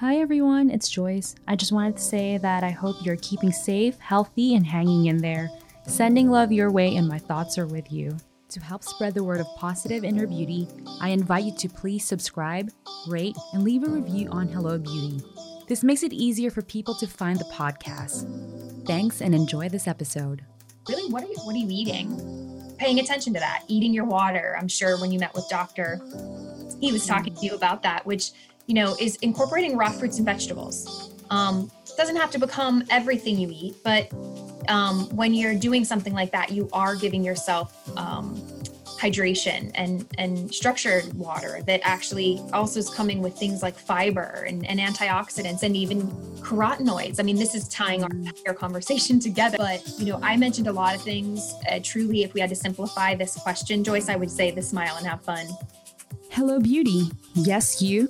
Hi everyone, it's Joyce. I just wanted to say that I hope you're keeping safe, healthy, and hanging in there. Sending love your way, and my thoughts are with you. To help spread the word of positive inner beauty, I invite you to please subscribe, rate, and leave a review on Hello Beauty. This makes it easier for people to find the podcast. Thanks and enjoy this episode. Really, what are you what are you eating? Paying attention to that, eating your water. I'm sure when you met with Doctor, he was hmm. talking to you about that, which you know is incorporating raw fruits and vegetables. Um, doesn't have to become everything you eat, but um, when you're doing something like that, you are giving yourself um, hydration and and structured water that actually also is coming with things like fiber and, and antioxidants and even carotenoids. I mean, this is tying our entire conversation together. But you know, I mentioned a lot of things. Uh, truly, if we had to simplify this question, Joyce, I would say the smile and have fun. Hello, beauty. Yes, you.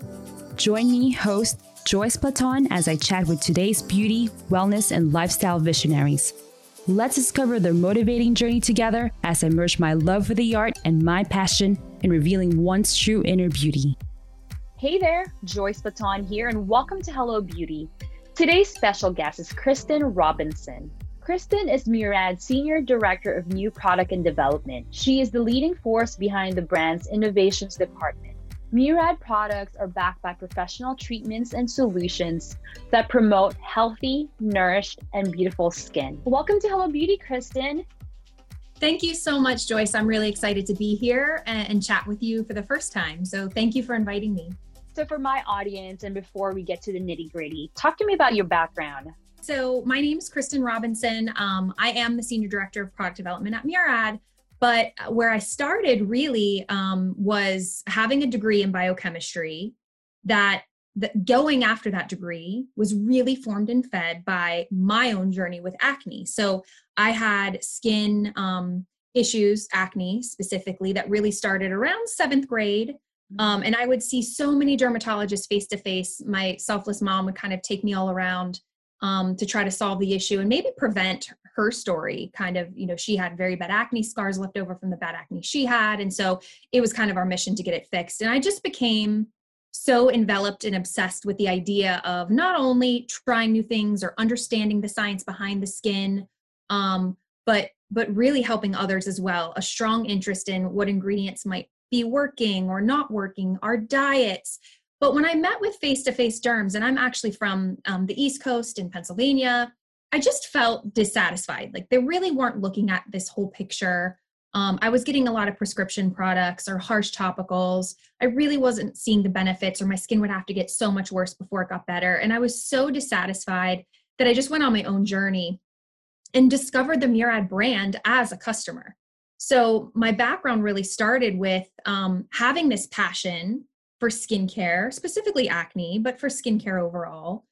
Join me, host Joyce Platon, as I chat with today's beauty, wellness, and lifestyle visionaries. Let's discover their motivating journey together as I merge my love for the art and my passion in revealing one's true inner beauty. Hey there, Joyce Platon here, and welcome to Hello Beauty. Today's special guest is Kristen Robinson. Kristen is Murad's Senior Director of New Product and Development. She is the leading force behind the brand's innovations department. Murad products are backed by professional treatments and solutions that promote healthy, nourished, and beautiful skin. Welcome to Hello Beauty, Kristen. Thank you so much, Joyce. I'm really excited to be here and, chat with you for the first time. So, thank you for inviting me. So, for my audience, and before we get to the nitty gritty, talk to me about your background. So, my name is Kristen Robinson. Um, I am the Senior Director of Product Development at Murad. But where I started really um, was having a degree in biochemistry that that going after that degree was really formed and fed by my own journey with acne. So I had skin um, issues, acne specifically, that really started around seventh grade. Um, and I would see so many dermatologists face to face. My selfless mom would kind of take me all around um, to try to solve the issue and maybe prevent her story kind of you know she had very bad acne scars left over from the bad acne she had. And so it was kind of our mission to get it fixed. And i just became so enveloped and obsessed with the idea of not only trying new things or understanding the science behind the skin um, but but really helping others as well. A strong interest in what ingredients might be working or not working our diets but when i met with face-to-face derms and i'm actually from um, the east coast in pennsylvania I just felt dissatisfied. Like they really weren't looking at this whole picture. Um, I was getting a lot of prescription products or harsh topicals. I really wasn't seeing the benefits, or my skin would have to get so much worse before it got better. And I was so dissatisfied that I just went on my own journey and discovered the Murad brand as a customer. So my background really started with um, having this passion for skincare, specifically acne, but for skincare overall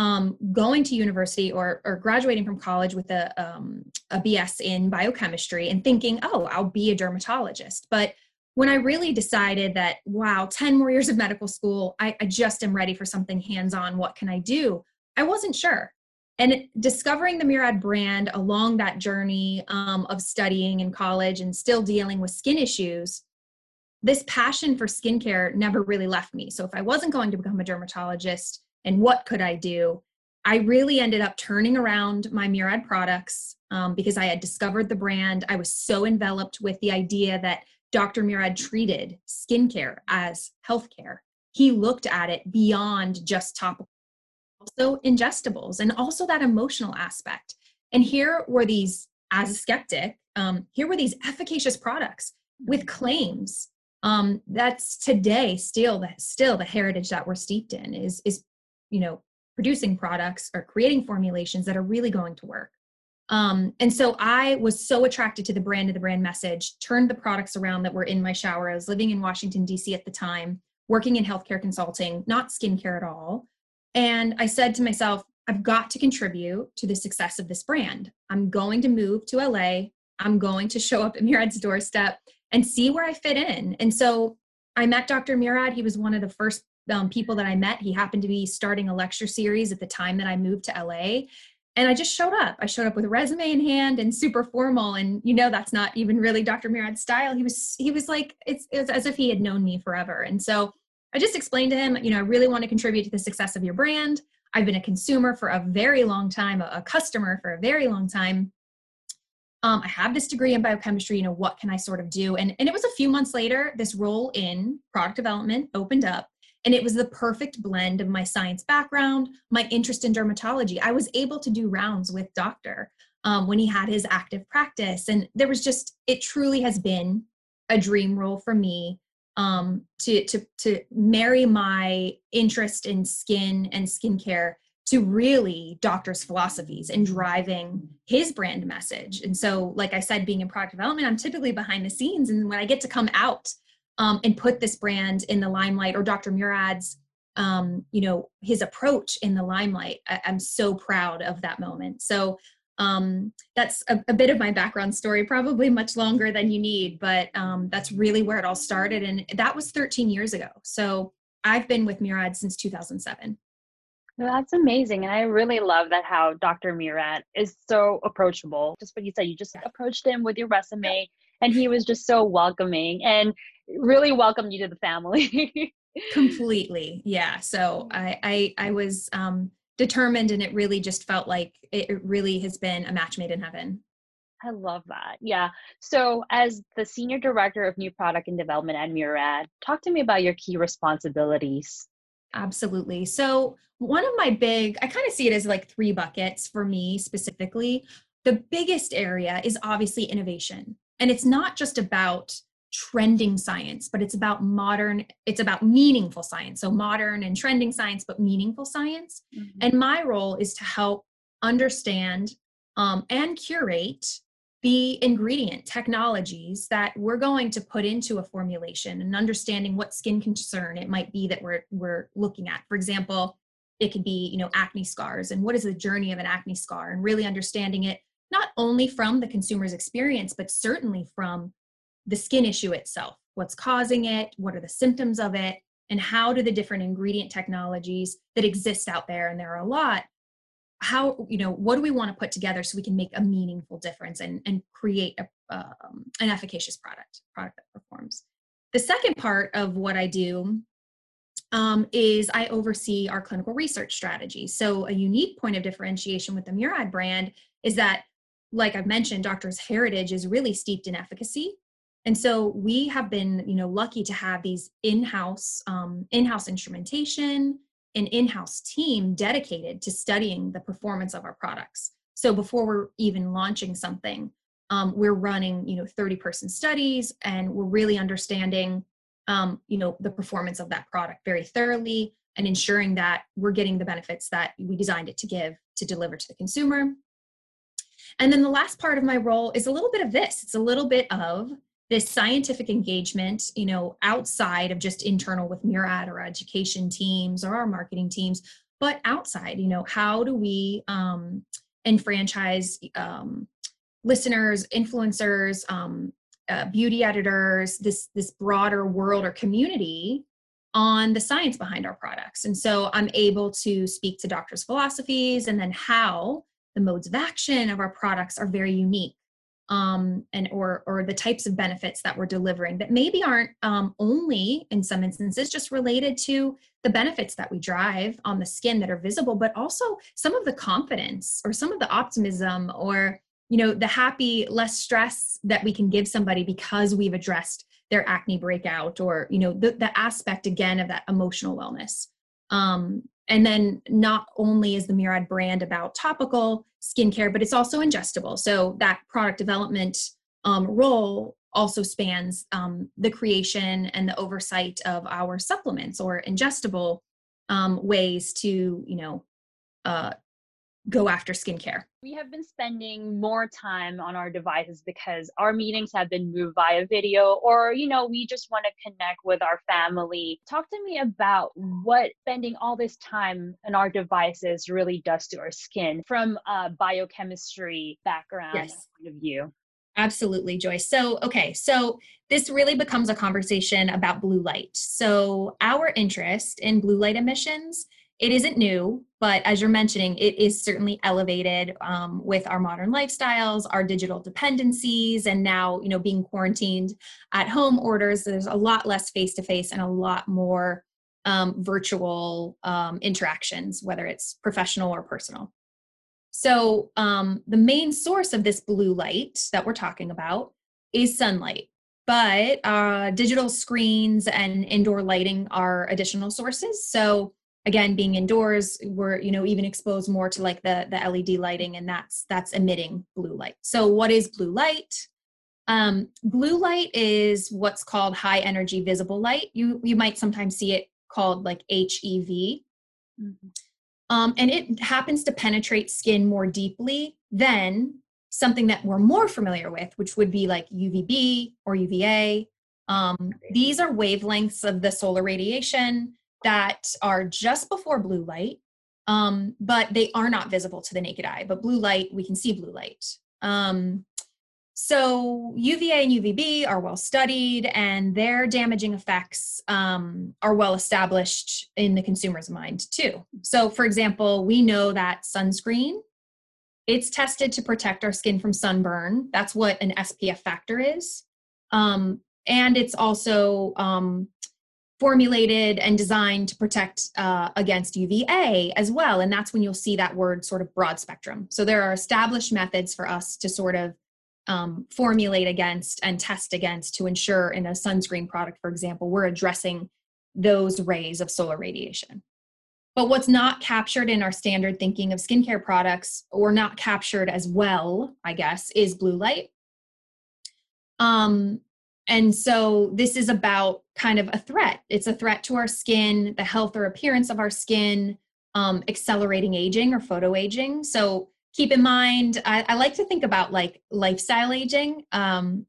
um, going to university or, or graduating from college with a, um, a BS in biochemistry and thinking, oh, I'll be a dermatologist. But when I really decided that, wow, 10 more years of medical school, I, I just am ready for something hands on. What can I do? I wasn't sure. And discovering the Murad brand along that journey um, of studying in college and still dealing with skin issues, this passion for skincare never really left me. So if I wasn't going to become a dermatologist, and what could I do? I really ended up turning around my Murad products um, because I had discovered the brand. I was so enveloped with the idea that Dr. Murad treated skincare as healthcare. He looked at it beyond just topical, also ingestibles, and also that emotional aspect. And here were these, as a skeptic, um, here were these efficacious products with claims um, that's today still the still the heritage that we're steeped in is is you know producing products or creating formulations that are really going to work. Um, and so i was so attracted to the brand and the brand message turned the products around that were in my shower. I was living in washington d.c at the time working in healthcare consulting not skincare at all. And i said to myself i've got to contribute to the success of this brand. I'm going to move to la i'm going to show up at murad's doorstep and see where i fit in and so i met dr murad he was one of the first um, people that I met. He happened to be starting a lecture series at the time that I moved to LA. And I just showed up. I showed up with a resume in hand and super formal. And you know that's not even really Dr. Murad's style. He was he was like it's, it's as if he had known me forever. And so I just explained to him, you know, I really want to contribute to the success of your brand. I've been a consumer for a very long time, a, customer for a very long time. Um, I have this degree in biochemistry, you know, what can I sort of do? And, and it was a few months later, this role in product development opened up. And it was the perfect blend of my science background, my interest in dermatology. I was able to do rounds with doctor um, when he had his active practice. And there was just, it truly has been a dream role for me um, to, to, to marry my interest in skin and skincare to really doctor's philosophies and driving his brand message. And so, like I said, being in product development, I'm typically behind the scenes. And when I get to come out um, and put this brand in the limelight or Dr. Murad's, um, you know, his approach in the limelight, I- am so proud of that moment. So um, that's a, a, bit of my background story, probably much longer than you need, but um, that's really where it all started. And that was 13 years ago. So I've been with Murad since 2007. That's amazing. And I really love that how Dr. Murad is so approachable. Just what you said, you just approached him with your resume and he was just so welcoming and really welcomed you to the family. Completely. Yeah. So I, I, I was, um, determined and it really just felt like it really has been a match made in heaven. I love that. Yeah. So, as the senior director of new product and development at Murad, talk to me about your key responsibilities. Absolutely. So, one of my big, I kind of see it as like three buckets for me specifically. The biggest area is obviously innovation. And it's not just about trending science, but it's about modern, it's about meaningful science. So modern and trending science, but meaningful science. Mm-hmm. And my role is to help understand um, and curate the ingredient technologies that we're going to put into a formulation and understanding what skin concern it might be that we're we're looking at. For example, it could be you know acne scars and what is the journey of an acne scar and really understanding it not only from the consumer's experience but certainly from the skin issue itself. What's causing it? What are the symptoms of it? And how do the different ingredient technologies that exist out there and there are a lot how you know what do we want to put together so we can make a meaningful difference and and create a, um, an efficacious product product that performs? The second part of what i do um, is i oversee our clinical research strategy. So a unique point of differentiation with the murad brand is that like i've mentioned doctor's heritage is really steeped in efficacy. And so we have been you know lucky to have these in-house um, in-house instrumentation an in-house team dedicated to studying the performance of our products. So before we're even launching something um, we're running you know 30 person studies and we're really understanding um, you know the performance of that product very thoroughly and ensuring that we're getting the benefits that we designed it to give to deliver to the consumer. And then the last part of my role is a little bit of this. It's a little bit of this scientific engagement, you know, outside of just internal with Murad or education teams or our marketing teams, but outside, you know, how do we um, enfranchise um, listeners, influencers, um, uh, beauty editors, this this broader world or community on the science behind our products. And so I'm able to speak to doctors' philosophies and then how the modes of action of our products are very unique um, and or or the types of benefits that we're delivering that maybe aren't um, only in some instances just related to the benefits that we drive on the skin that are visible but also some of the confidence or some of the optimism or you know the happy less stress that we can give somebody because we've addressed their acne breakout or you know the, the aspect again of that emotional wellness. Um, and then not only is the Murad brand about topical skincare, but it's also ingestible. So that product development um, role also spans um, the creation and the oversight of our supplements or ingestible um, ways to, you know, uh, go after skincare. We have been spending more time on our devices because our meetings have been moved via video, or, you know, we just want to connect with our family. Talk to me about what spending all this time on our devices really does to our skin from a biochemistry background yes. point of view. Absolutely, Joyce. So, okay, so this really becomes a conversation about blue light. So, our interest in blue light emissions it isn't new, but as you're mentioning, it is certainly elevated um, with our modern lifestyles, our digital dependencies, and now you know being quarantined at home orders. There's a lot less face to face and a lot more um, virtual um, interactions, whether it's professional or personal. So, um, the main source of this blue light that we're talking about is sunlight, but uh, digital screens and indoor lighting are additional sources. So, again, being indoors, we're you know even exposed more to like the the LED lighting, and that's that's emitting blue light. So, what is blue light? Um, blue light is what's called high energy visible light. You you might sometimes see it called like HEV. Mm-hmm. Um, and it happens to penetrate skin more deeply than something that we're more familiar with, which would be like UVB or UVA. Um, these are wavelengths of the solar radiation that are just before blue light, um, but they are not visible to the naked eye. But blue light, we can see blue light. Um, so UVA and UVB are well studied, and their damaging effects um, are well established in the consumer's mind too. So, for example, we know that sunscreen it's tested to protect our skin from sunburn. That's what an SPF factor is, um, and it's also um, formulated and designed to protect uh, against UVA as well. And that's when you'll see that word sort of broad spectrum. So there are established methods for us to sort of um, formulate against and test against to ensure in a sunscreen product, for example, we're addressing those rays of solar radiation. But what's not captured in our standard thinking of skincare products, or not captured as well, I guess, is blue light. Um, and so this is about kind of a threat. It's a threat to our skin, the health or appearance of our skin, um, accelerating aging or photo aging. So keep in mind I, I, like to think about like lifestyle aging um,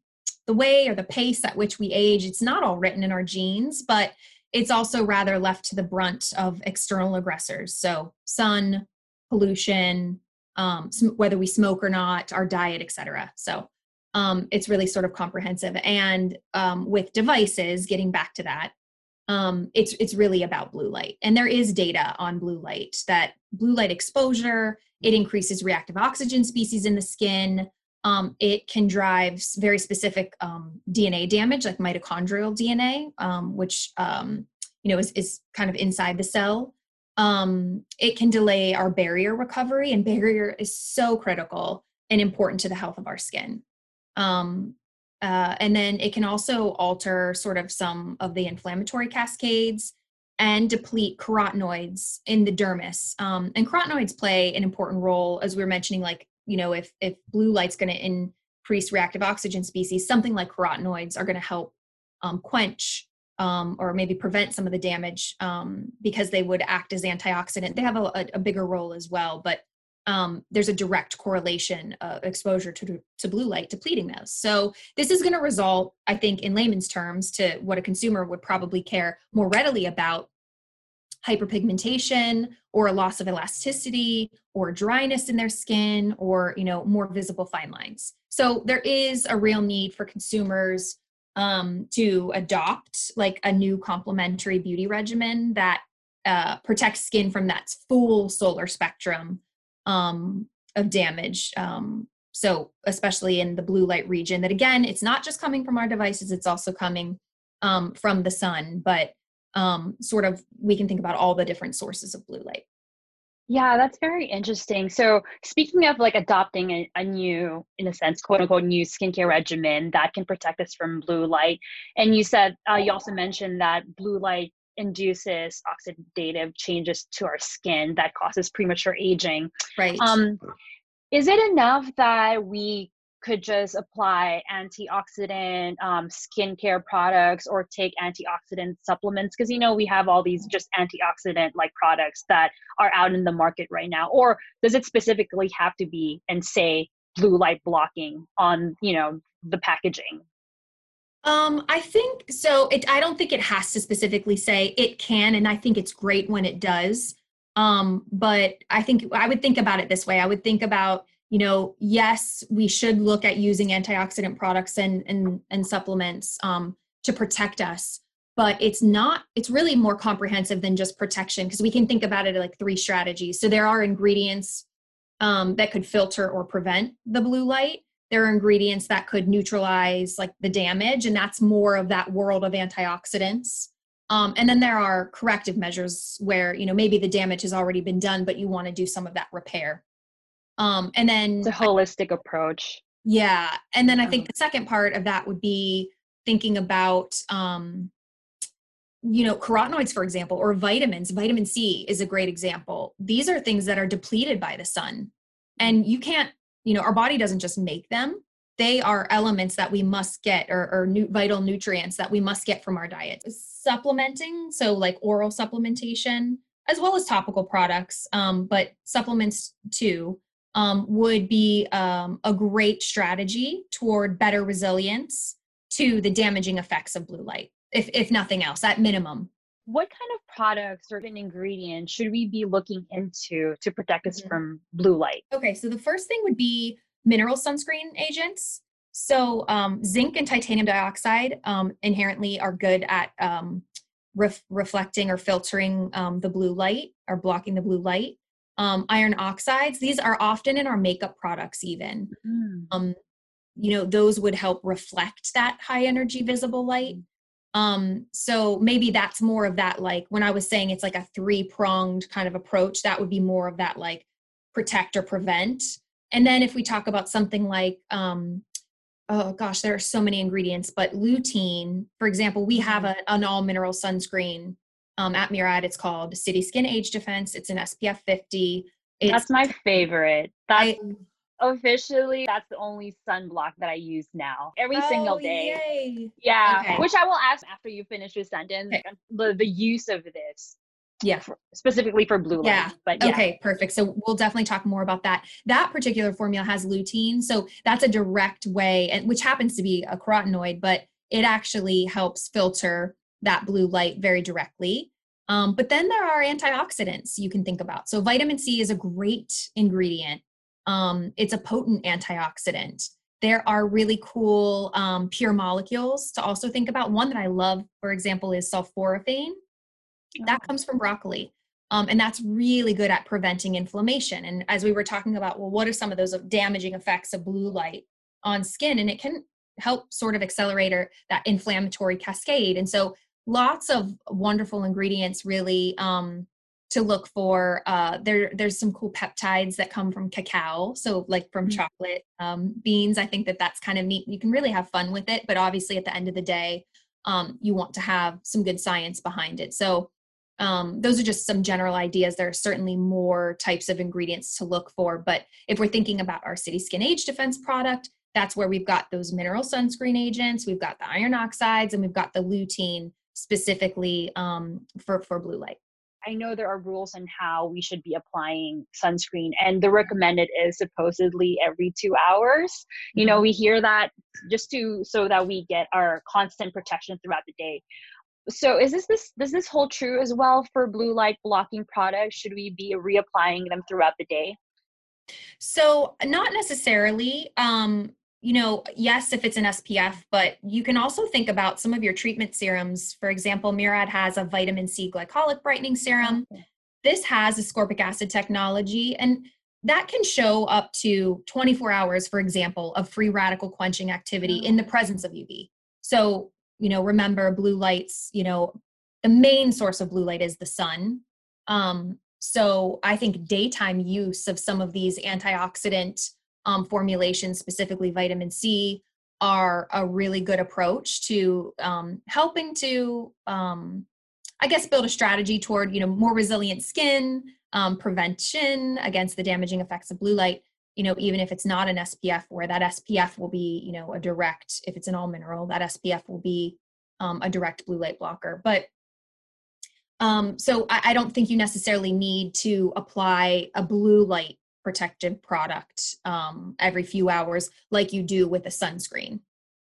the way or the pace at which we age it's not all written in our genes but it's also rather left to the brunt of external aggressors so sun pollution um, whether we smoke or not our diet etc so um, it's really sort of comprehensive. And um, with devices getting back to that um, it's it's really about blue light. And there is data on blue light that blue light exposure it increases reactive oxygen species in the skin. Um, it can drive very specific um, dna damage like mitochondrial dna um, which you know is, is kind of inside the cell. It can delay our barrier recovery and barrier is so critical and important to the health of our skin um, uh, and then it can also alter sort of some of the inflammatory cascades and deplete carotenoids in the dermis. Um, and carotenoids play an important role, as we were mentioning, like, you know, if, if blue light's going to increase reactive oxygen species, something like carotenoids are going to help um, quench um, or maybe prevent some of the damage um, because they would act as antioxidant. They have a, a, bigger role as well, but um, there's a direct correlation of exposure to, to blue light depleting those. So this is going to result, I think, in layman's terms, to what a consumer would probably care more readily about hyperpigmentation or a loss of elasticity or dryness in their skin or you know more visible fine lines so there is a real need for consumers um, to adopt like a new complementary beauty regimen that uh, protects skin from that full solar spectrum um, of damage. Um, so, especially in the blue light region, that again, it's not just coming from our devices, it's also coming um, from the sun, but um, sort of we can think about all the different sources of blue light. Yeah, that's very interesting. So, speaking of like adopting a, a, new, in a sense, quote unquote, new skincare regimen that can protect us from blue light, and you said uh, you also mentioned that blue light induces oxidative changes to our skin that causes premature aging. Right. Um, is it enough that we could just apply antioxidant um, skincare products or take antioxidant supplements because you know we have all these just antioxidant like products that are out in the market right now or does it specifically have to be and say blue light blocking on you know the packaging um, I think so. It I don't think it has to specifically say it can, and I think it's great when it does. Um, but I think I would think about it this way. I would think about, you know, yes, we should look at using antioxidant products and and and supplements um, to protect us, but it's not. It's really more comprehensive than just protection because we can think about it like three strategies. So there are ingredients um, that could filter or prevent the blue light there are ingredients that could neutralize like the damage and that's more of that world of antioxidants Um, and then there are corrective measures where you know maybe the damage has already been done, but you want to do some of that repair. Um, and then it's a holistic approach. Yeah, and then I think the second part of that would be thinking about um, you know carotenoids for example or vitamins vitamin c is a great example these are things that are depleted by the sun and you can't you know our body doesn't just make them. They are elements that we must get or, or new, vital nutrients that we must get from our diet. Supplementing so like oral supplementation as well as topical products um, but supplements too um, would be um, a great strategy toward better resilience to the damaging effects of blue light if if nothing else at minimum what kind of products or ingredients should we be looking into to protect us mm-hmm. from blue light? Okay so the first thing would be mineral sunscreen agents. So um, zinc and titanium dioxide um, inherently are good at um, ref- reflecting or filtering um, the blue light or blocking the blue light. Um, iron oxides these are often in our makeup products even. Mm. you know those would help reflect that high energy visible light. Mm um so maybe that's more of that like when i was saying it's like a three pronged kind of approach that would be more of that like protect or prevent. And then if we talk about something like um oh gosh there are so many ingredients but lutein for example we have mm-hmm. a, an all mineral sunscreen um, at murad. It's called city skin age defense. It's an spf 50 it's, that's my favorite. That's I, officially that's the only sunblock that I use now every oh, single day. Yay. Yeah, okay. which I will ask after you finish your sentence okay. the the use of this. Yeah, for, specifically for blue light. Yeah. But yeah. okay, perfect. So we'll definitely talk more about that. That particular formula has lutein, so that's a direct way, and which happens to be a carotenoid, but it actually helps filter that blue light very directly. Um, but then there are antioxidants you can think about. So vitamin C is a great ingredient um, it's a potent antioxidant. There are really cool um, pure molecules to also think about. One that I love, for example, is sulforaphane. That oh. comes from broccoli. Um, and that's really good at preventing inflammation. And as we were talking about, well, what are some of those damaging effects of blue light on skin? And it can help sort of accelerate that inflammatory cascade. And so lots of wonderful ingredients really um, to look for uh, there there's some cool peptides that come from cacao so like from mm-hmm. chocolate um, beans i think that that's kind of neat you can really have fun with it but obviously at the end of the day um, you want to have some good science behind it. So um, those are just some general ideas. There are certainly more types of ingredients to look for but if we're thinking about our city skin age defense product that's where we've got those mineral sunscreen agents we've got the iron oxides and we've got the lutein specifically um, for for blue light I know there are rules on how we should be applying sunscreen, and the recommended is supposedly every two hours. You know, mm-hmm. we hear that just to so that we get our constant protection throughout the day. So, is this this does this hold true as well for blue light blocking products? Should we be reapplying them throughout the day? So, not necessarily. Um, you know, yes, if it's an SPF, but you can also think about some of your treatment serums. For example, Murad has a vitamin C glycolic brightening serum. This has ascorbic acid technology, and that can show up to 24 hours, for example, of free radical quenching activity in the presence of UV. So, you know, remember blue lights, you know, the main source of blue light is the sun. Um, so I think daytime use of some of these antioxidant um, formulations, specifically vitamin C, are a really good approach to um, helping to, um, I guess, build a strategy toward you know more resilient skin, um, prevention against the damaging effects of blue light. You know, even if it's not an SPF, where that SPF will be you know a direct, if it's an all mineral, that SPF will be um, a direct blue light blocker. But um, so I, I, don't think you necessarily need to apply a blue light protective product um, every few hours like you do with a sunscreen.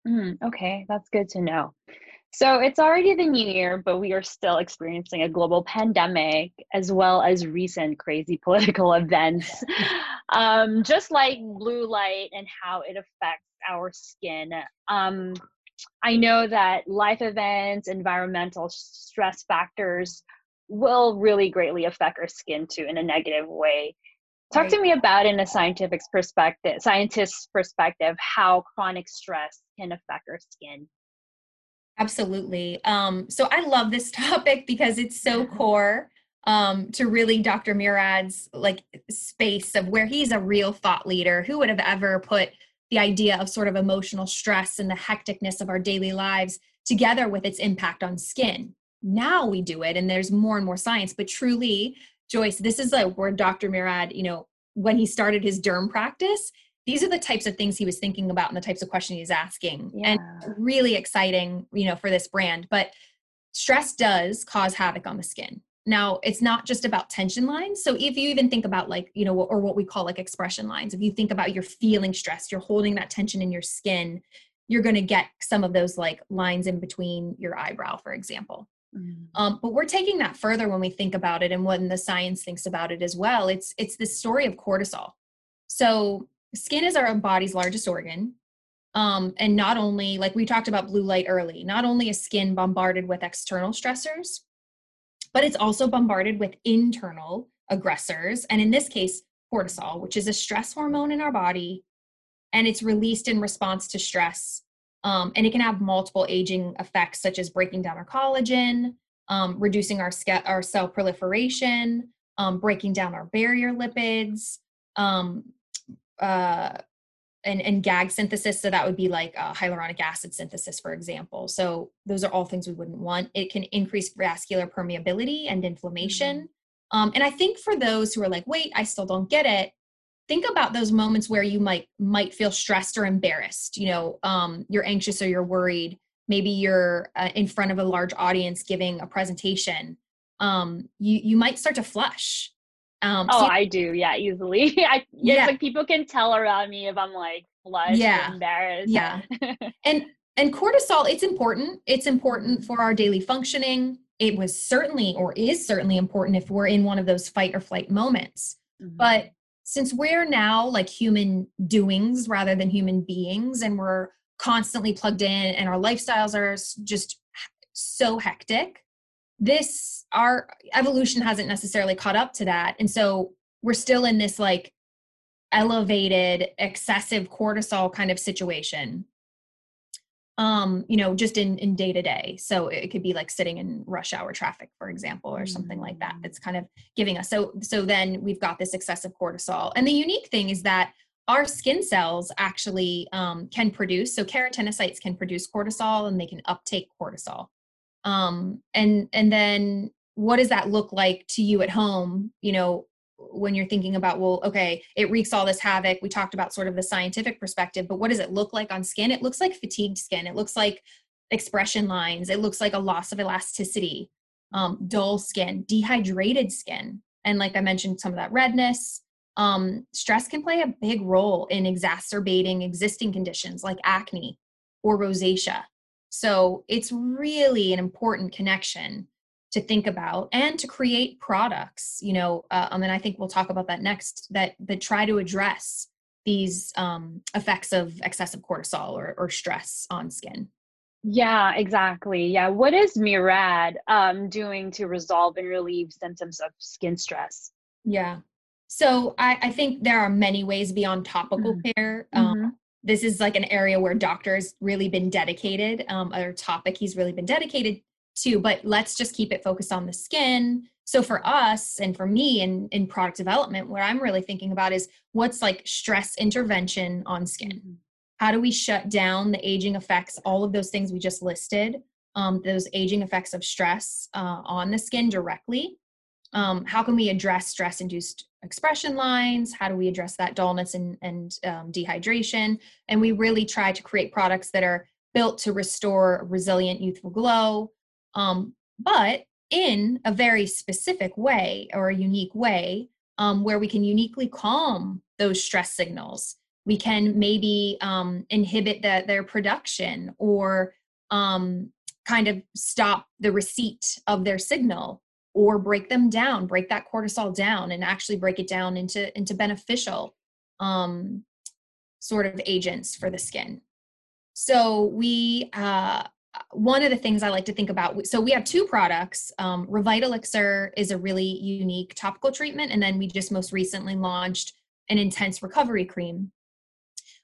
Mm, okay, that's good to know. So it's already the new year, but we are still experiencing a global pandemic as well as recent crazy political events, um, just like blue light and how it affects our skin. Um, I know that life events, environmental stress factors will really greatly affect our skin too in a negative way. Talk to me about in a scientific perspective, scientist's perspective, how chronic stress can affect our skin. Absolutely. Um, so I love this topic because it's so core um, to really Dr. Murad's like space of where he's a real thought leader. Who would have ever put the idea of sort of emotional stress and the hecticness of our daily lives together with its impact on skin? Now we do it, and there's more and more science. But truly, Joyce, this is like where Dr. Murad, you know, when he started his derm practice, these are the types of things he was thinking about and the types of questions he's asking yeah. and really exciting you know for this brand but stress does cause havoc on the skin now it's not just about tension lines so if you even think about like you know or what we call like expression lines if you think about you're feeling stressed you're holding that tension in your skin you're going to get some of those like lines in between your eyebrow for example mm. um, but we're taking that further when we think about it and when the science thinks about it as well it's it's the story of cortisol so skin is our body's largest organ um, and not only like we talked about blue light early not only is skin bombarded with external stressors but it's also bombarded with internal aggressors and in this case cortisol which is a stress hormone in our body and it's released in response to stress um, and it can have multiple aging effects such as breaking down our collagen um, reducing our, our cell proliferation um, breaking down our barrier lipids um, uh, and, and gag synthesis. So that would be like uh, hyaluronic acid synthesis, for example. So those are all things we wouldn't want. It can increase vascular permeability and inflammation. Mm-hmm. Um, and I think for those who are like, wait, I still don't get it. Think about those moments where you might might feel stressed or embarrassed. You know, um, you're anxious or you're worried. Maybe you're uh, in front of a large audience giving a presentation. Um, you you might start to flush um, oh, so I do. Yeah, easily. I, yeah, like people can tell around me if I'm like flushed yeah. embarrassed. Yeah. and and cortisol, it's important. It's important for our daily functioning. It was certainly or is certainly important if we're in one of those fight or flight moments. Mm-hmm. But since we're now like human doings rather than human beings and we're constantly plugged in and our lifestyles are just so hectic this our evolution hasn't necessarily caught up to that. And so we're still in this like elevated excessive cortisol kind of situation um you know just in in day to day so it could be like sitting in rush hour traffic for example or something like that. That's kind of giving us so so then we've got this excessive cortisol. And the unique thing is that our skin cells actually um, can produce so keratinocytes can produce cortisol and they can uptake cortisol. Um, and and then what does that look like to you at home? You know when you're thinking about well okay it wreaks all this havoc. We talked about sort of the scientific perspective but what does it look like on skin? It looks like fatigued skin. It looks like expression lines. It looks like a loss of elasticity. Um, dull skin dehydrated skin. And like i mentioned some of that redness. Um, stress can play a big role in exacerbating existing conditions like acne or rosacea. So it's really an important connection to think about and to create products, you know, uh, um, and I think we'll talk about that next that that try to address these um, effects of excessive cortisol or, or stress on skin. Yeah, exactly. Yeah. What is Murad um, doing to resolve and relieve symptoms of skin stress? Yeah. So I, I think there are many ways beyond topical mm-hmm. care. Um, mm-hmm this is like an area where doctors really been dedicated um, a topic he's really been dedicated to but let's just keep it focused on the skin. So for us and for me in, in product development what i'm really thinking about is what's like stress intervention on skin. Mm-hmm. how do we shut down the aging effects all of those things we just listed um, those aging effects of stress uh, on the skin directly? Um, how can we address stress induced expression lines? How do we address that dullness and, and um, dehydration? And we really try to create products that are built to restore resilient youthful glow um, but in a very specific way or a unique way um, where we can uniquely calm those stress signals. We can maybe um, inhibit the, their production or um, kind of stop the receipt of their signal or break them down break that cortisol down and actually break it down into into beneficial um, sort of agents for the skin. So we uh, one of the things i like to think about so we have two products. Um, Revitalixir is a really unique topical treatment and then we just most recently launched an intense recovery cream.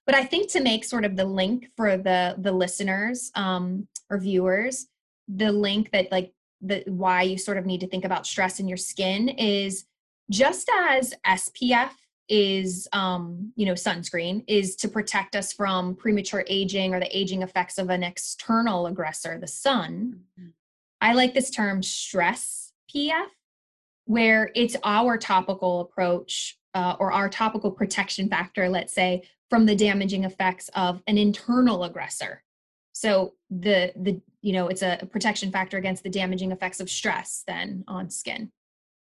But i think to make sort of the link for the the listeners um, or viewers, the link that like the why you sort of need to think about stress in your skin is just as SPF is um you know sunscreen is to protect us from premature aging or the aging effects of an external aggressor the sun. Mm-hmm. i like this term stress pf where it's our topical approach uh, or our topical protection factor let's say from the damaging effects of an internal aggressor. So the the you know it's a protection factor against the damaging effects of stress then on skin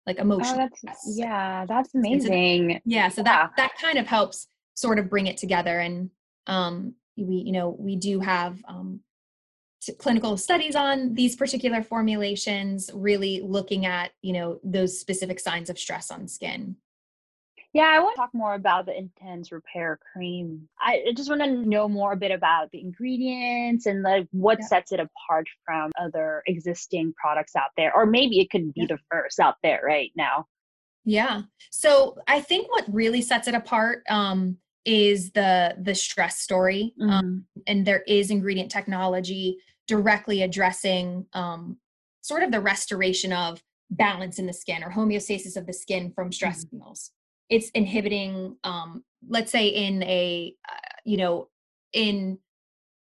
like emotion oh, that's, yeah that's amazing. Yeah so that that kind of helps sort of bring it together and um we you know we do have um clinical studies on these particular formulations really looking at you know those specific signs of stress on skin yeah, I want to talk more about the Intense Repair Cream. I just want to know more a bit about the ingredients and like what yeah. sets it apart from other existing products out there, or maybe it could be yeah. the first out there right now. Yeah. So I think what really sets it apart um, is the the stress story, um, mm-hmm. um, and there is ingredient technology directly addressing um, sort of the restoration of balance in the skin or homeostasis of the skin from stress mm-hmm. signals it's inhibiting um let's say in a uh, you know in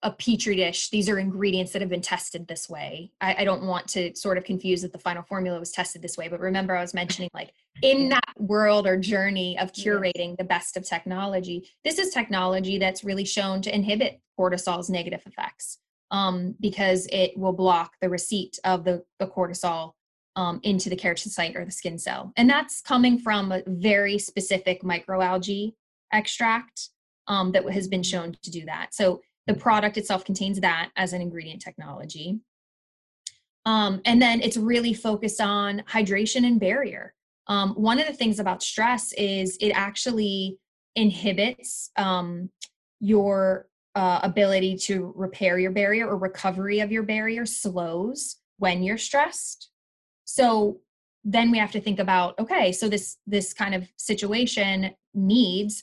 a petri dish these are ingredients that have been tested this way. I, I, don't want to sort of confuse that the final formula was tested this way but remember i was mentioning like in that world or journey of curating the best of technology this is technology that's really shown to inhibit cortisol's negative effects um, because it will block the receipt of the, the cortisol um, into the keratinocyte or the skin cell. And that's coming from a very specific microalgae extract um, that has been shown to do that. So the product itself contains that as an ingredient technology. Um, and then it's really focused on hydration and barrier. Um, one of the things about stress is it actually inhibits um, your uh, ability to repair your barrier or recovery of your barrier slows when you're stressed so then we have to think about okay so this this kind of situation needs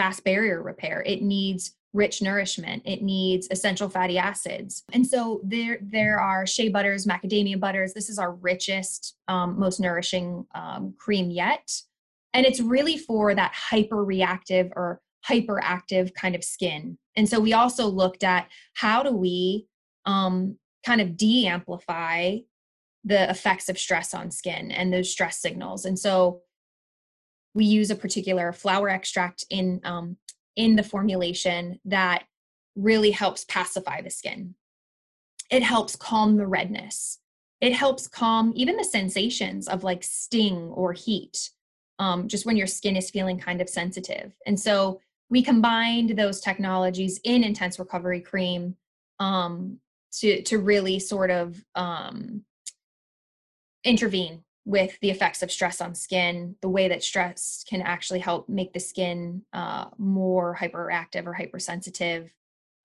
fast barrier repair. It needs rich nourishment. It needs essential fatty acids. And so there there are shea butters macadamia butters. This is our richest um, most nourishing um, cream yet. And it's really for that hyper reactive or hyperactive kind of skin. And so we also looked at how do we um, kind of de-amplify the effects of stress on skin and those stress signals. And so we use a particular flower extract in um, in the formulation that really helps pacify the skin. It helps calm the redness. It helps calm even the sensations of like sting or heat, um, just when your skin is feeling kind of sensitive. And so we combined those technologies in Intense Recovery Cream um, to to really sort of um, intervene with the effects of stress on skin, the way that stress can actually help make the skin uh, more hyperactive or hypersensitive,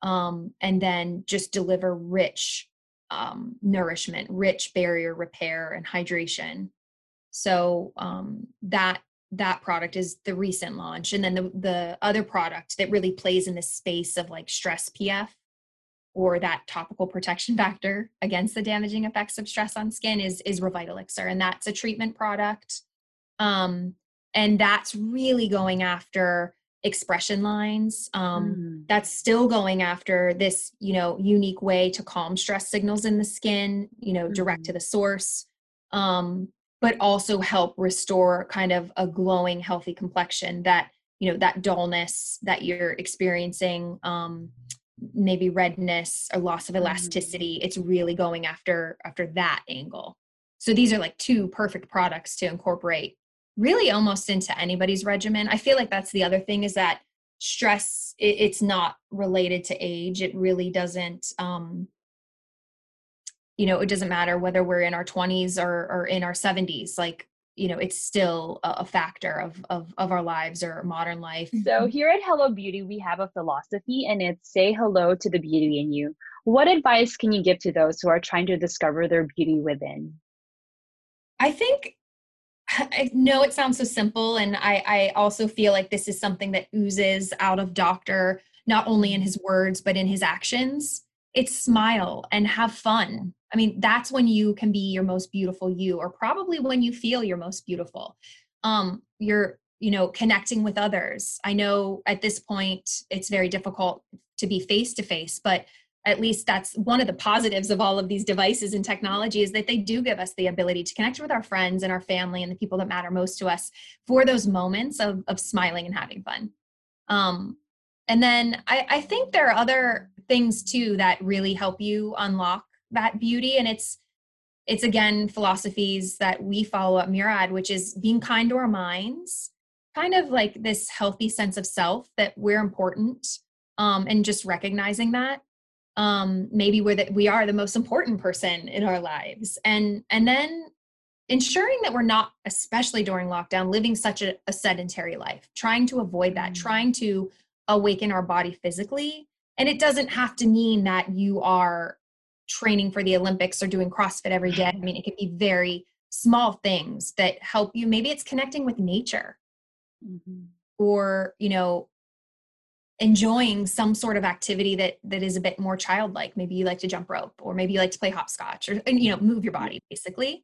um, and then just deliver rich um, nourishment, rich barrier repair and hydration. So um, that that product is the recent launch, and then the the other product that really plays in the space of like stress PF or that topical protection factor against the damaging effects of stress on skin is is Revitalixir, and that's a treatment product. Um, and that's really going after expression lines. Um, mm. That's still going after this, you know, unique way to calm stress signals in the skin, you know, mm. direct to mm-hmm. the source, um, but also help restore kind of a glowing, healthy complexion that, you know, that dullness that you're experiencing. Um, maybe redness or loss of mm-hmm. elasticity it's really going after after that angle. So these are like two perfect products to incorporate really almost into anybody's regimen. I feel like that's the other thing is that stress it, it's not related to age. It really doesn't um you know it doesn't matter whether we're in our 20s or or in our 70s like you know it's still a factor of, of of our lives or modern life. So mm-hmm. here at hello beauty we have a philosophy and it's say hello to the beauty in you. What advice can you give to those who are trying to discover their beauty within? I think I know it sounds so simple, and I, I also feel like this is something that oozes out of Doctor, not only in mm-hmm. his words, but in his actions. It's smile and have fun. I mean, that's when you can be your most beautiful you, or probably when you feel your most beautiful. Um, you're, you know, connecting with others. I know at this point it's very difficult to be face to face, but at least that's one of the positives of all of these devices and technology is that they do give us the ability to connect with our friends and our family and the people that matter most to us for those moments of, of smiling and having fun um, and then I, I think there are other things too that really help you unlock that beauty and it's it's again philosophies that we follow at murad which is being kind to our minds kind of like this healthy sense of self that we're important um, and just recognizing that um, maybe we're that we are the most important person in our lives and and then ensuring that we're not especially during lockdown living such a, a sedentary life trying to avoid that mm. trying to awaken our body physically. And it doesn't have to mean that you are training for the olympics or doing crossfit every day. I mean it could be very small things that help you. Maybe it's connecting with nature. Mm-hmm. or you know enjoying some sort of activity that that is a bit more childlike. Maybe you like to jump rope or maybe you like to play hopscotch or you know move your body basically.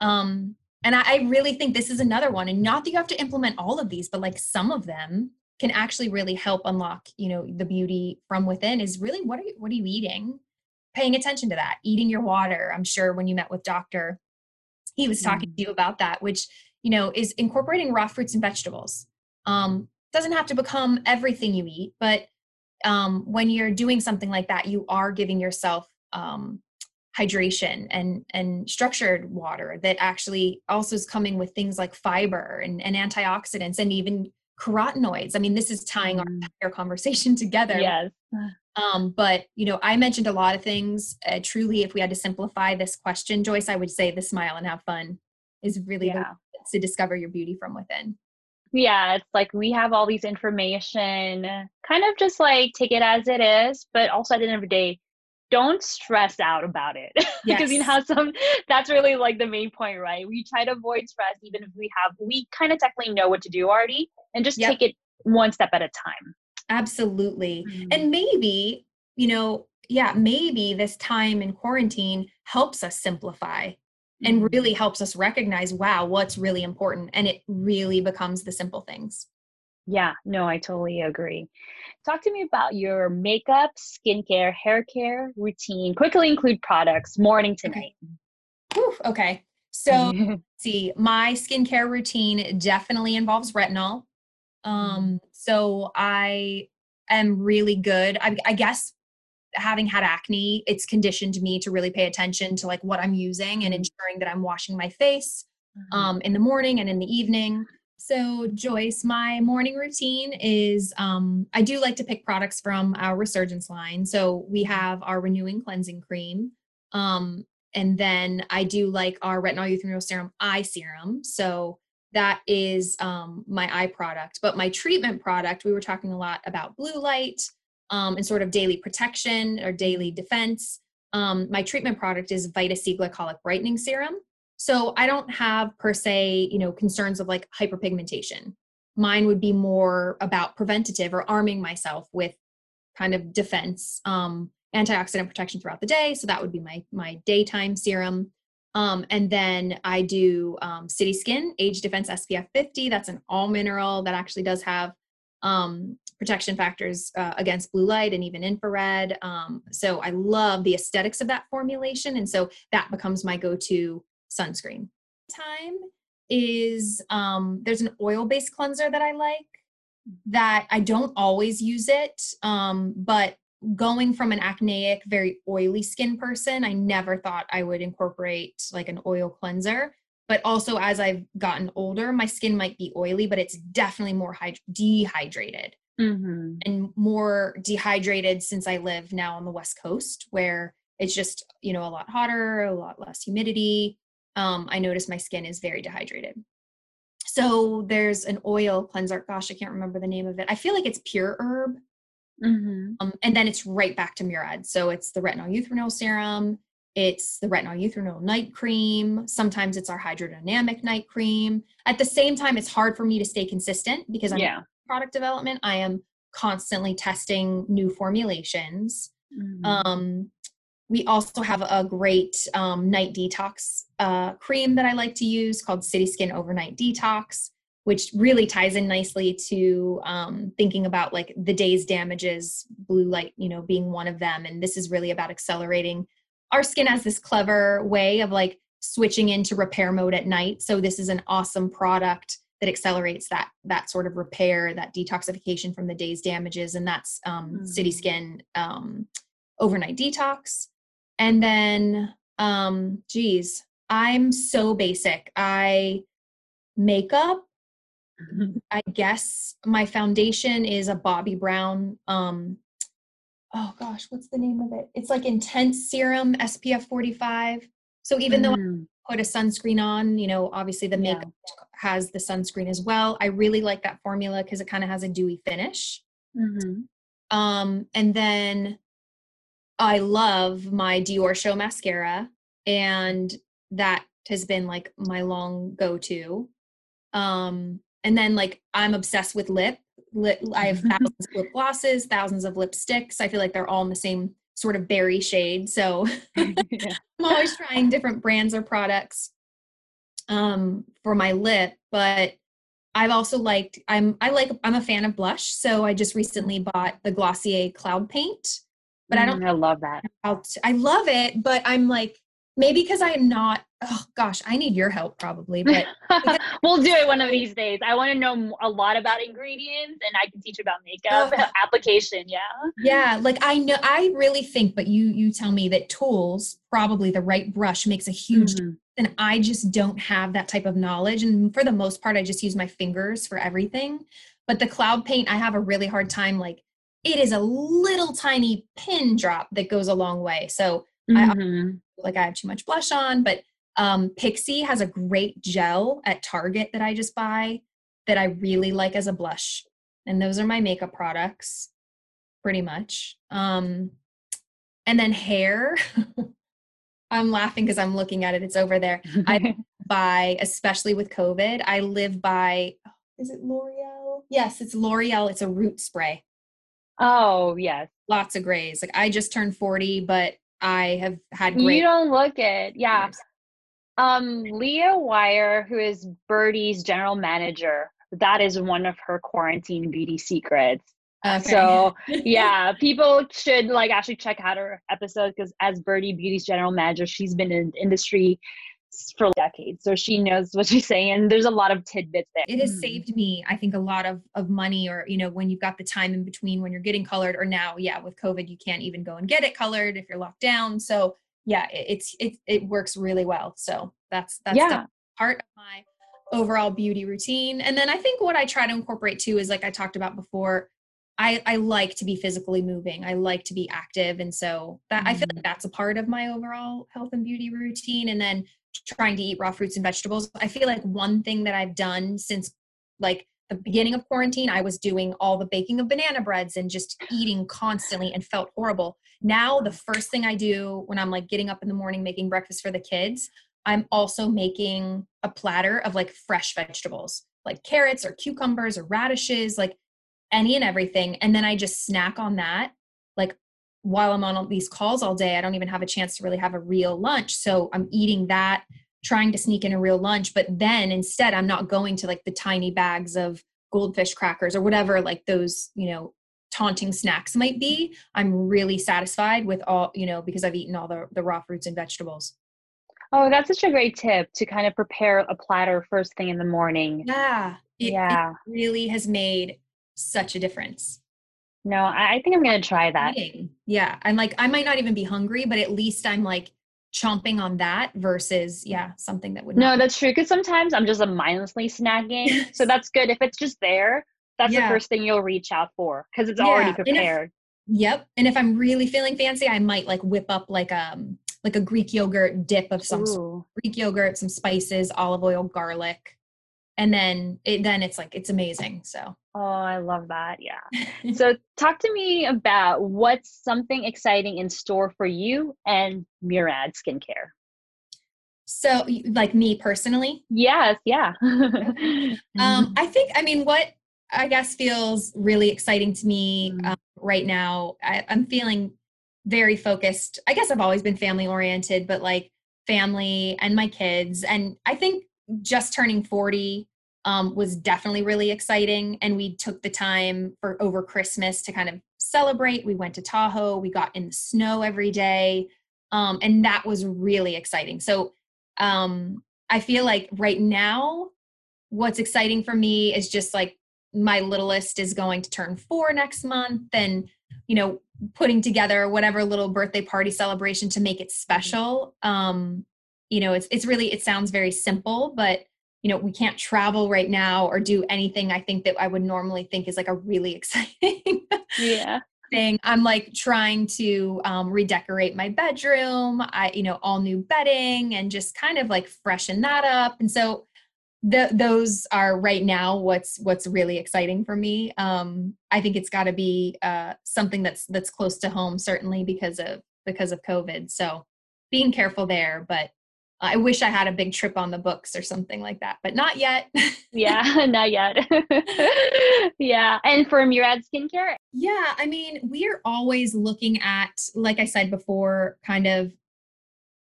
Um and I, I really think this is another one. And not that you have to implement all of these but like some of them can actually really help unlock you know the beauty from within is really what are you what are you eating? Paying attention to that eating your water. I'm sure when you met with doctor he was talking mm. to you about that which you know is incorporating raw fruits and vegetables. Um doesn't have to become everything you eat, but um, when you're doing something like that, you are giving yourself um, hydration and and structured water that actually also is coming with things like fiber and, and antioxidants and even carotenoids. I mean, this is tying our mm. entire conversation together. Yes. Um, but you know, I mentioned a lot of things. Uh, truly, if we had to simplify this question, Joyce, I would say the smile and have fun is really yeah. to discover your beauty from within yeah it's like we have all these information kind of just like take it as it is but also at the end of the day don't stress out about it yes. because you know some that's really like the main point right we try to avoid stress even if we have we kind of technically know what to do already and just yep. take it one step at a time absolutely mm-hmm. and maybe you know yeah maybe this time in quarantine helps us simplify and mm-hmm. really helps us recognize wow what's really important and it really becomes the simple things yeah no i totally agree talk to me about your makeup skincare hair care routine quickly include products morning to night okay, okay. so see my skincare routine definitely involves retinol mm-hmm. um so i am really good I, I guess having had acne, it's conditioned me to really pay attention to like what I'm using and mm-hmm. ensuring that I'm washing my face mm-hmm. um, in the morning and in the evening. So, Joyce, my morning routine is um, I do like to pick products from our Resurgence line. So, we mm-hmm. have our Renewing Cleansing Cream. Um, and then I do like our Retinol Youth Renewal Serum eye serum. So, that is um, my eye product. But my treatment product, we were talking a lot about blue light um, and sort of daily protection or daily defense. Um, my treatment product is Vita C glycolic brightening serum. So I don't have per se, you know, concerns of like hyperpigmentation. Mine would be more about preventative or arming myself with kind of defense, um, antioxidant protection throughout the day. So that would be my my daytime serum. Um, and then I do um, City Skin Age Defense SPF 50. That's an all mineral that actually does have um, protection factors uh, against blue light and even infrared. Um, so I love the aesthetics of that formulation. And so that becomes my go to sunscreen. Time is um, there's an oil based cleanser that I like that I don't always use it, um, but going from an acneic, very oily skin person, I never thought I would incorporate like an oil cleanser but also as I've gotten older, my skin might be oily, but it's definitely more hyd- dehydrated mm-hmm. and more dehydrated since I live now on the West Coast, where it's just you know a lot hotter, a lot less humidity. Um, I notice my skin is very dehydrated. So there's an oil cleanser. Gosh, I can't remember the name of it. I feel like it's Pure Herb. Mm-hmm. Um, and then it's right back to Murad. So it's the retinol youth renewal serum it's the retinol youth renewal night cream. Sometimes it's our hydrodynamic night cream. At the same time, it's hard for me to stay consistent because I'm yeah. product development. I am constantly testing new formulations. Mm-hmm. Um, we also have a great um, night detox uh, cream that I like to use called City Skin Overnight Detox, which really ties in nicely to um, thinking about like the day's damages, blue light, you know, being one of them. And this is really about accelerating. Our skin has this clever way of like switching into repair mode at night. So this is an awesome product that accelerates that that sort of repair, that detoxification from the day's damages, and that's um, mm-hmm. City Skin um, Overnight Detox. And then, um, geez, I'm so basic. I makeup. I guess my foundation is a Bobbi Brown. Um, oh gosh, what's the name of it? It's like intense serum SPF 45. So even mm. though I mm. put a sunscreen on, you know, obviously the makeup yeah. has the sunscreen as well. I really like that formula because it kind of has a dewy finish. Mm-hmm. Um, and then I love my Diorshow mascara, and that has been like my long go to. Um, and then like I'm obsessed with lip. lip I have thousands of lip glosses, thousands of lipsticks. I feel like they're all in the same sort of berry shade. So I'm always trying different brands or products um, for my lip. But I've also liked I'm I like I'm a fan of blush. So I just recently bought the Glossier Cloud Paint but mm, I don't. I love that. I love it, but I'm like maybe because I'm not. Oh gosh, I need your help probably, but we'll do it one of these days. I want to know a lot about ingredients, and I can teach about makeup oh. application. Yeah. Yeah, like I know, I really think, but you you tell me that tools, probably the right brush, makes a huge. Mm-hmm. And I just don't have that type of knowledge, and for the most part, I just use my fingers for everything. But the cloud paint, I have a really hard time like it is a little tiny pin drop that goes a long way. So mm-hmm. I like I have too much blush on, but um, Pixi has a great gel at Target that I just buy that I really like as a blush. And those are my makeup products pretty much. Um, and then hair. I'm laughing because I'm looking at it. It's over there. I buy, especially with COVID, I live by, is it L'Oreal? Yes, it's L'Oreal. It's a root spray. Oh, yes. Lots of grays. Like I just turned 40, but I have had great. You don't look it. Yeah. Um, Leah Wire, who is Birdie's general manager, that is one of her quarantine beauty secrets. Okay. So yeah, people should like actually check out her episode because as Birdie Beauty's general manager, she's been in industry for decades so she knows what she's saying and there's a lot of tidbits there it has mm. saved me i think a lot of of money or you know when you've got the time in between when you're getting colored or now yeah with covid you can't even go and get it colored if you're locked down so yeah it, it's it, it works really well so that's that's yeah. part of my overall beauty routine and then i think what i try to incorporate too is like i talked about before I, I like to be physically moving. I like to be active. And so that mm. I feel like mm. that's a part of my overall health and beauty routine. And then trying to eat raw fruits and vegetables. I feel like one thing that I've done since like the beginning of quarantine, I was doing all the baking of banana breads and just eating constantly and felt horrible. Now, the first thing I do when I'm like getting up in the morning making breakfast for the kids, I'm also making a platter of like fresh vegetables, like carrots or cucumbers or radishes, like any and everything. And then I just snack on that like while I'm on all these calls all day, I don't even have a chance to really have a real lunch. So I'm eating that, trying to sneak in a real lunch. But then instead, I'm not going to like the tiny bags of goldfish crackers or whatever, like those, you know, taunting snacks might be. I'm really satisfied with all, you know, because I've eaten all the, the raw fruits and vegetables. Oh, that's such a great tip to kind of prepare a platter first thing in the morning. Yeah. It, yeah. It really has made such a difference. No, I think I'm gonna try that. Yeah, I'm like I might not even be hungry, but at least I'm like chomping on that versus yeah something that would. No, that's true. Because sometimes I'm just a mindlessly snacking, so that's good. If it's just there, that's yeah. the first thing you'll reach out for because it's yeah. already prepared. And if, yep, and if I'm really feeling fancy, I might like whip up like um like a Greek yogurt dip of some sort. Greek yogurt, some spices, olive oil, garlic, and then it then it's like it's amazing so oh i love that yeah so talk to me about what's something exciting in store for you and murad skincare so like me personally yes yeah um i think i mean what i guess feels really exciting to me mm. um, right now I, i'm feeling very focused. I guess I've always been family oriented, but like family and my kids. And I think just turning 40 um, was definitely really exciting. And we took the time for over Christmas to kind of celebrate. We went to Tahoe, we got in the snow every day. Um, and that was really exciting. So um, I feel like right now, what's exciting for me is just like my littlest is going to turn four next month and you know putting together whatever little birthday party celebration to make it mm-hmm. special um you know it's it's really it sounds very simple but you know we can't travel right now or do anything i think that i would normally think is like a really exciting yeah thing i'm like trying to um, redecorate my bedroom i you know all new bedding and just kind of like freshen that up and so the, those are right now what's what's really exciting for me. Um, I think it's got to be uh, something that's that's close to home, certainly because of because of COVID. So being careful there, but I wish I had a big trip on the books or something like that, but not yet. yeah, not yet. yeah. And for Murad Skincare? Yeah, I mean, we're always looking at, like I said before, kind of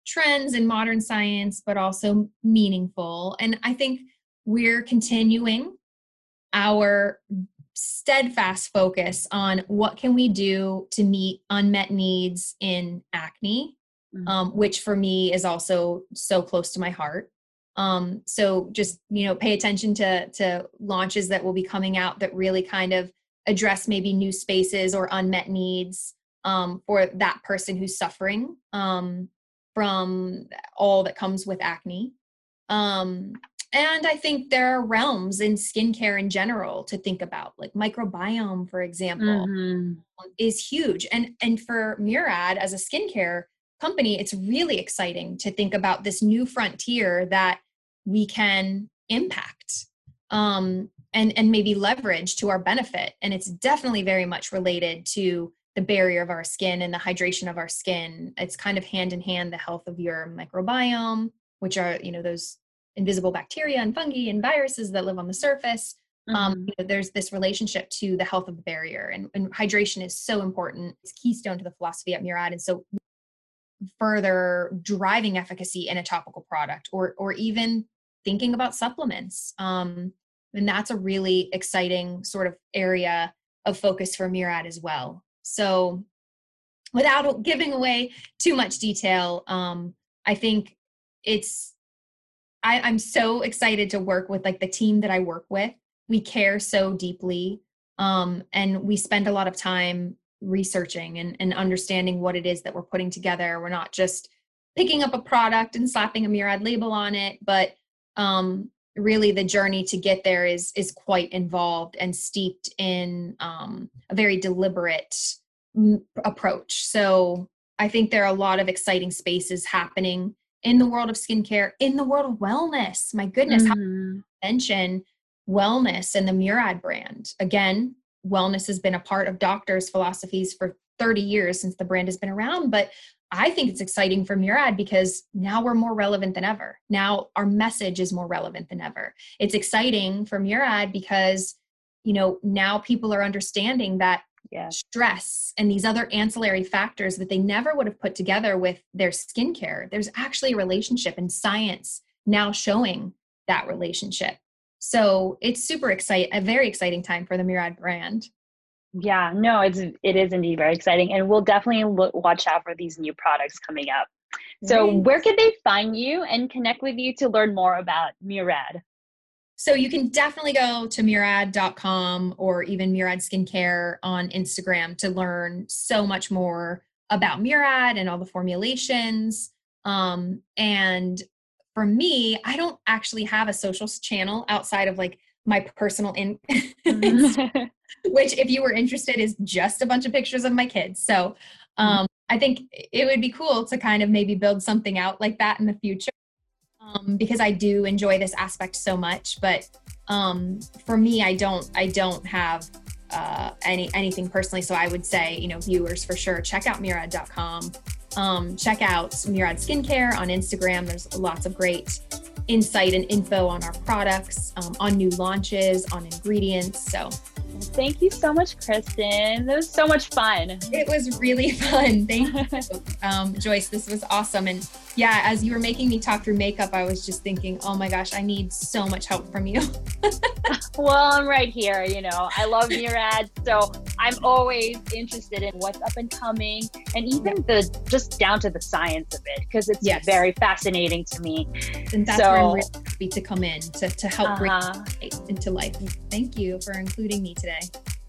trends in modern science, but also meaningful. And I think we're continuing our steadfast focus on what can we do to meet unmet needs in acne mm-hmm. um, which for me is also so close to my heart um, so just you know pay attention to to launches that will be coming out that really kind of address maybe new spaces or unmet needs um, for that person who's suffering um, from all that comes with acne um, and I think there are realms in skincare in general to think about, like microbiome, for example, mm-hmm. is huge. And and for Murad as a skincare company, it's really exciting to think about this new frontier that we can impact um, and and maybe leverage to our benefit. And it's definitely very much related to the barrier of our skin and the hydration of our skin. It's kind of hand in hand the health of your microbiome, which are you know those invisible bacteria and fungi and viruses that live on the surface. Um, mm-hmm. Um, you know, there's this relationship to the health of the barrier, and, and hydration is so important. It's keystone to the philosophy at Murad, and so further driving efficacy in a topical product, or or even thinking about supplements. Um, and that's a really exciting sort of area of focus for Murad as well. So, without giving away too much detail, um, I think it's I, I'm so excited to work with like the team that I work with. We care so deeply. Um, and we spend a lot of time researching and, and understanding what it is that we're putting together. We're not just picking up a product and slapping a Murad label on it, but um, really the journey to get there is is quite involved and steeped in um, a very deliberate m- approach. So I think there are a lot of exciting spaces happening in the world of skincare, in the world of wellness. My goodness, mm-hmm. how mention wellness and the Murad brand. Again, wellness has been a part of doctors' philosophies for 30 years since the brand has been around. But I think it's exciting for Murad because now we're more relevant than ever. Now our message is more relevant than ever. It's exciting for Murad because, you know, now people are understanding that yeah. stress and these other ancillary factors that they never would have put together with their skincare. There's actually a relationship and science now showing that relationship. So it's super exciting, a very exciting time for the Murad brand. Yeah, no, it's it is indeed very exciting, and we'll definitely look, watch out for these new products coming up. So, where can they find you and connect with you to learn more about Murad? So you can definitely go to murad.com or even Murad Skincare on Instagram to learn so much more about Murad and all the formulations. Um, and for me, I don't actually have a social channel outside of like my personal in which if you were interested is just a bunch of pictures of my kids. So mm-hmm. um, I think it would be cool to kind of maybe build something out like that in the future um, because I do enjoy this aspect so much. But um, for me, I don't I don't have uh, any anything personally. So I would say, you know, viewers for sure, check out Murad.com. Um, check out Murad Skincare on Instagram. There's lots of great insight and info on our products, um, on new launches, on ingredients. So Thank you so much, Kristen. That was so much fun. It was really fun. Thank you, um, Joyce. This was awesome. And yeah, as you were making me talk through makeup, I was just thinking, oh my gosh, I need so much help from you. well, I'm right here. You know, I love Murad, so I'm always interested in what's up and coming, and even the just down to the science of it because it's yes. very fascinating to me. And that's so, where I'm really happy to come in to to help uh-huh. bring it into life. Thank you for including me today.